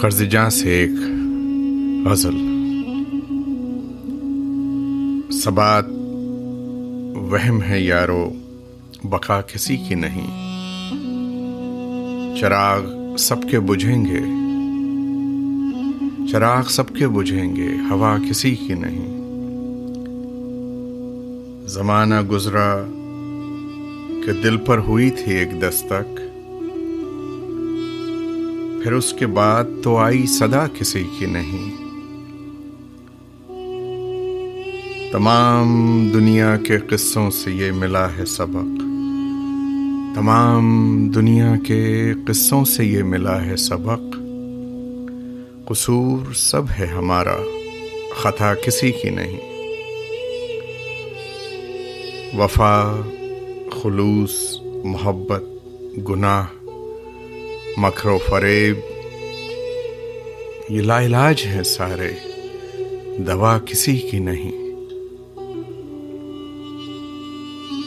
قرض جاں سے ایک غزل۔ سبات وہم ہے یارو، بقا کسی کی نہیں۔ چراغ سب کے بجھیں گے۔ چراغ سب کے بجھیں گے، ہوا کسی کی نہیں۔ زمانہ گزرا کہ دل پر ہوئی تھی ایک دستک۔ پھر اس کے بعد تو آئی صدا کسی کی نہیں۔ تمام دنیا کے قصوں سے یہ ملا ہے سبق۔ تمام دنیا کے قصوں سے یہ ملا ہے سبق۔ قصور سب ہے ہمارا، خطا کسی کی نہیں۔ وفا، خلوص، محبت، گناہ مکر و فریب۔ یہ لا علاج ہیں سارے۔ دوا کسی کی نہیں۔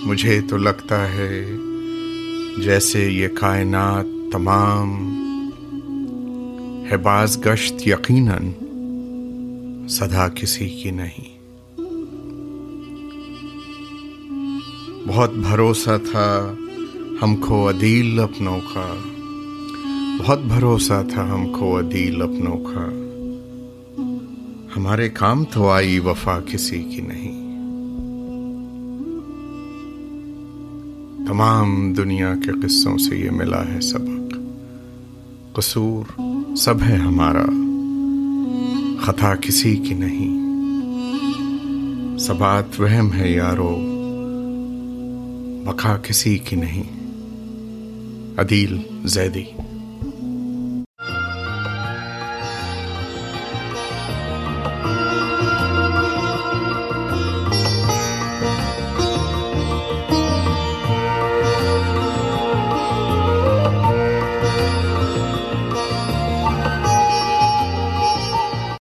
مجھے تو لگتا ہے جیسے یہ کائنات تمام ہے باز گشت یقیناً سدا کسی کی نہیں۔ بہت بھروسہ تھا ہم کو عدیل اپنوں کا۔ بہت بھروسہ تھا ہم کو عدیل اپنوں کا۔ ہمارے کام تو آئی وفا کسی کی نہیں۔ تمام دنیا کے قصوں سے یہ ملا ہے سبق۔ قصور سب ہے ہمارا۔ خطا کسی کی نہیں۔ سبات وہم ہے یارو۔ بقا کسی کی نہیں۔ عدیل زیدی۔